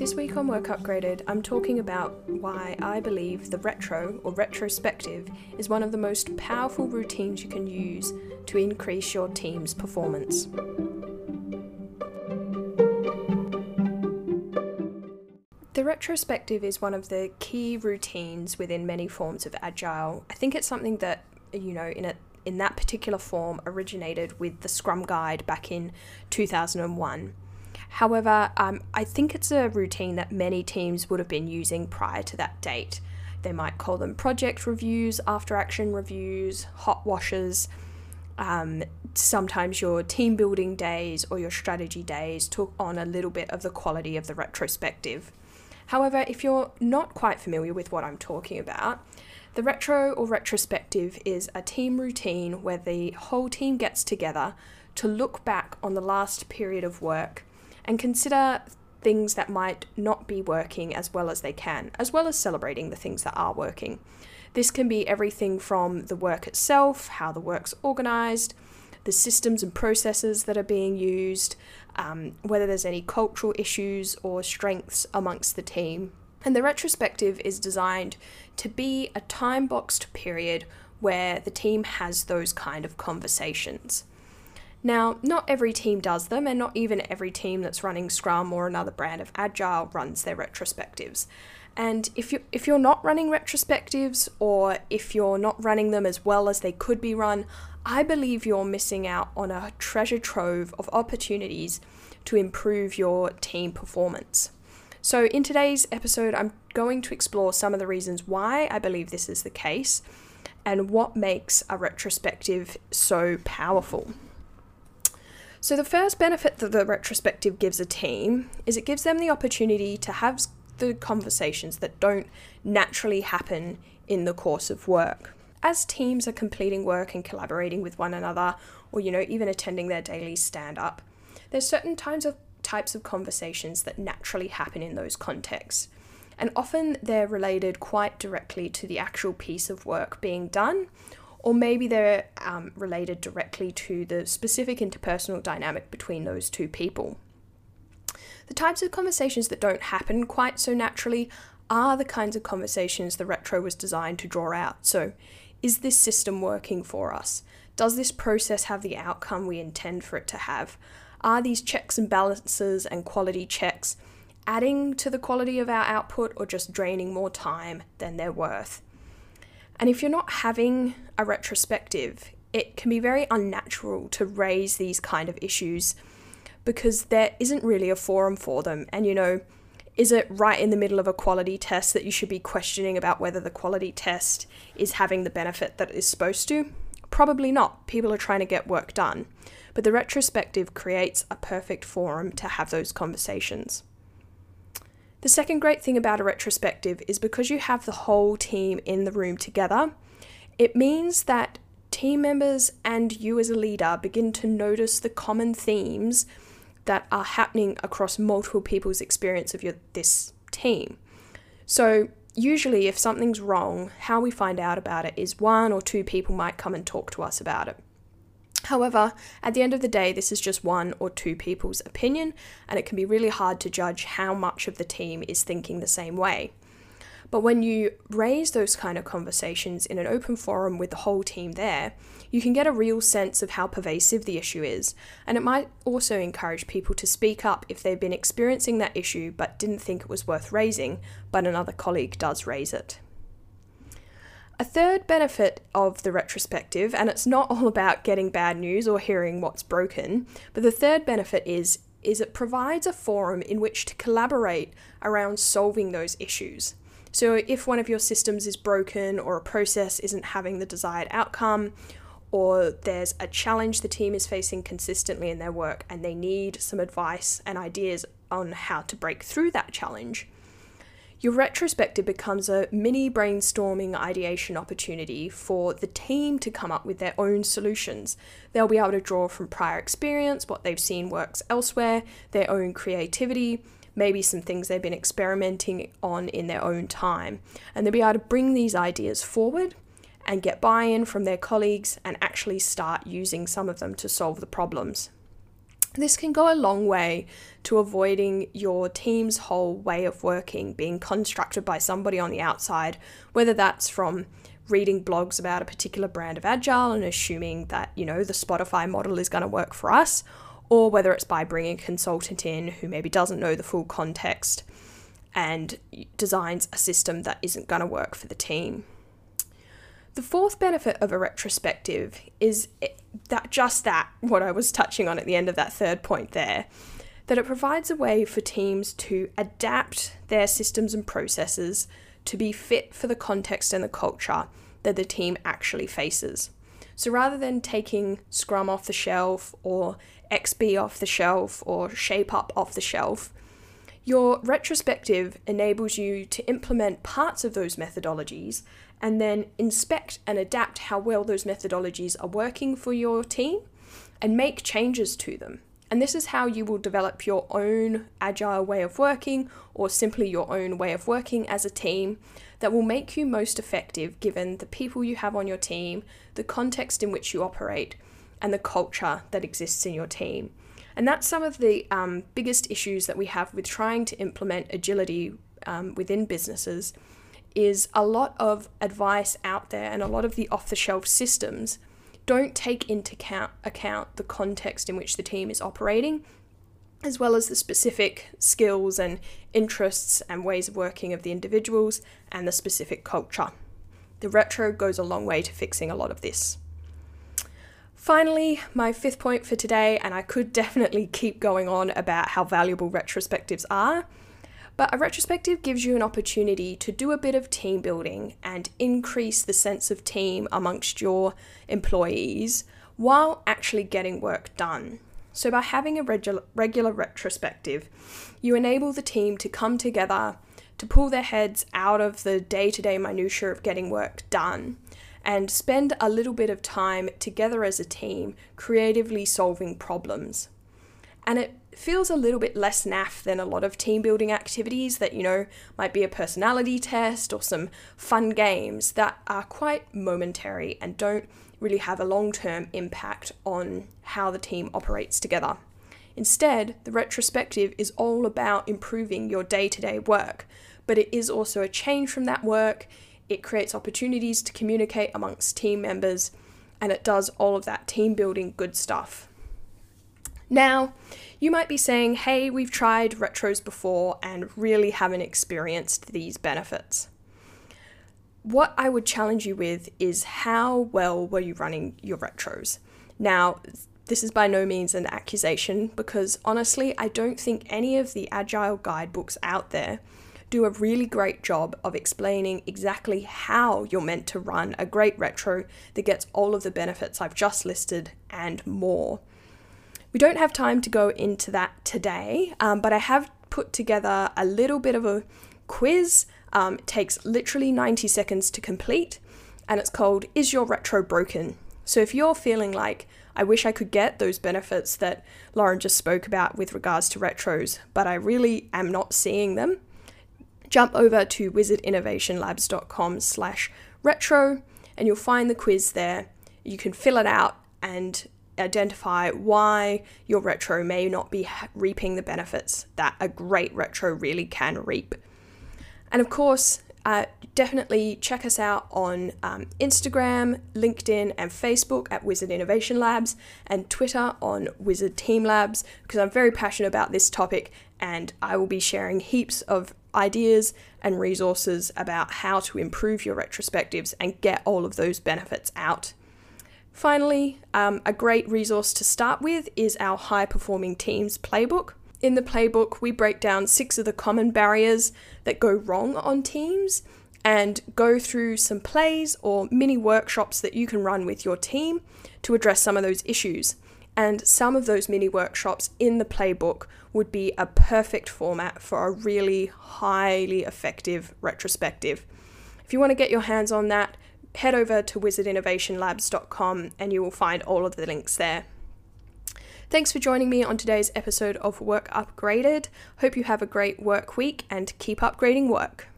This week on Work Upgraded, I'm talking about why I believe the retro or retrospective is one of the most powerful routines you can use to increase your team's performance. The retrospective is one of the key routines within many forms of agile. I think it's something that, you know, in a in that particular form originated with the Scrum Guide back in 2001. However, um, I think it's a routine that many teams would have been using prior to that date. They might call them project reviews, after action reviews, hot washes. Um, sometimes your team building days or your strategy days took on a little bit of the quality of the retrospective. However, if you're not quite familiar with what I'm talking about, the retro or retrospective is a team routine where the whole team gets together to look back on the last period of work and consider things that might not be working as well as they can, as well as celebrating the things that are working. This can be everything from the work itself, how the work's organized, the systems and processes that are being used, um, whether there's any cultural issues or strengths amongst the team. And the retrospective is designed to be a time boxed period where the team has those kind of conversations. Now, not every team does them, and not even every team that's running Scrum or another brand of Agile runs their retrospectives. And if you if you're not running retrospectives or if you're not running them as well as they could be run, I believe you're missing out on a treasure trove of opportunities to improve your team performance. So, in today's episode, I'm going to explore some of the reasons why I believe this is the case and what makes a retrospective so powerful. So, the first benefit that the retrospective gives a team is it gives them the opportunity to have the conversations that don't naturally happen in the course of work. As teams are completing work and collaborating with one another, or you know, even attending their daily stand up, there's certain times of types of conversations that naturally happen in those contexts. And often they're related quite directly to the actual piece of work being done or maybe they're um, related directly to the specific interpersonal dynamic between those two people. The types of conversations that don't happen quite so naturally are the kinds of conversations the retro was designed to draw out. So, is this system working for us? Does this process have the outcome we intend for it to have? Are these checks and balances and quality checks adding to the quality of our output or just draining more time than they're worth? And if you're not having a retrospective, it can be very unnatural to raise these kind of issues because there isn't really a forum for them. And you know, is it right in the middle of a quality test that you should be questioning about whether the quality test is having the benefit that it is supposed to? Probably not. People are trying to get work done. But the retrospective creates a perfect forum to have those conversations. The second great thing about a retrospective is because you have the whole team in the room together, it means that team members and you as a leader begin to notice the common themes that are happening across multiple people's experience of your, this team. So, usually, if something's wrong, how we find out about it is one or two people might come and talk to us about it. However, at the end of the day, this is just one or two people's opinion, and it can be really hard to judge how much of the team is thinking the same way. But when you raise those kind of conversations in an open forum with the whole team there, you can get a real sense of how pervasive the issue is, and it might also encourage people to speak up if they've been experiencing that issue but didn't think it was worth raising, but another colleague does raise it. A third benefit of the retrospective, and it's not all about getting bad news or hearing what's broken, but the third benefit is is it provides a forum in which to collaborate around solving those issues. So if one of your systems is broken or a process isn't having the desired outcome or there's a challenge the team is facing consistently in their work and they need some advice and ideas on how to break through that challenge, your retrospective becomes a mini brainstorming ideation opportunity for the team to come up with their own solutions. They'll be able to draw from prior experience, what they've seen works elsewhere, their own creativity, maybe some things they've been experimenting on in their own time. And they'll be able to bring these ideas forward and get buy in from their colleagues and actually start using some of them to solve the problems. This can go a long way to avoiding your team's whole way of working being constructed by somebody on the outside, whether that's from reading blogs about a particular brand of agile and assuming that, you know, the Spotify model is going to work for us, or whether it's by bringing a consultant in who maybe doesn't know the full context and designs a system that isn't going to work for the team. The fourth benefit of a retrospective is that just that, what I was touching on at the end of that third point there, that it provides a way for teams to adapt their systems and processes to be fit for the context and the culture that the team actually faces. So rather than taking Scrum off the shelf or XP off the shelf or ShapeUp off the shelf, your retrospective enables you to implement parts of those methodologies and then inspect and adapt how well those methodologies are working for your team and make changes to them. And this is how you will develop your own agile way of working or simply your own way of working as a team that will make you most effective given the people you have on your team, the context in which you operate, and the culture that exists in your team. And that's some of the um, biggest issues that we have with trying to implement agility um, within businesses is a lot of advice out there and a lot of the off the shelf systems don't take into account, account the context in which the team is operating, as well as the specific skills and interests and ways of working of the individuals and the specific culture. The retro goes a long way to fixing a lot of this. Finally, my fifth point for today, and I could definitely keep going on about how valuable retrospectives are, but a retrospective gives you an opportunity to do a bit of team building and increase the sense of team amongst your employees while actually getting work done. So, by having a regular, regular retrospective, you enable the team to come together to pull their heads out of the day to day minutiae of getting work done and spend a little bit of time together as a team creatively solving problems. And it feels a little bit less naff than a lot of team building activities that, you know, might be a personality test or some fun games that are quite momentary and don't really have a long term impact on how the team operates together. Instead, the retrospective is all about improving your day to day work, but it is also a change from that work. It creates opportunities to communicate amongst team members, and it does all of that team building good stuff. Now, you might be saying, hey, we've tried retros before and really haven't experienced these benefits. What I would challenge you with is how well were you running your retros? Now, this is by no means an accusation because honestly, I don't think any of the agile guidebooks out there do a really great job of explaining exactly how you're meant to run a great retro that gets all of the benefits I've just listed and more. We don't have time to go into that today, um, but I have put together a little bit of a quiz. Um, it takes literally 90 seconds to complete, and it's called Is Your Retro Broken? So if you're feeling like, I wish I could get those benefits that Lauren just spoke about with regards to retros, but I really am not seeing them, jump over to wizardinnovationlabs.com slash retro and you'll find the quiz there. You can fill it out and identify why your retro may not be reaping the benefits that a great retro really can reap. And of course, uh, definitely check us out on um, Instagram, LinkedIn, and Facebook at Wizard Innovation Labs, and Twitter on Wizard Team Labs, because I'm very passionate about this topic and I will be sharing heaps of ideas and resources about how to improve your retrospectives and get all of those benefits out. Finally, um, a great resource to start with is our High Performing Teams Playbook. In the playbook, we break down six of the common barriers that go wrong on teams and go through some plays or mini workshops that you can run with your team to address some of those issues. And some of those mini workshops in the playbook would be a perfect format for a really highly effective retrospective. If you want to get your hands on that, head over to wizardinnovationlabs.com and you will find all of the links there. Thanks for joining me on today's episode of Work Upgraded. Hope you have a great work week and keep upgrading work.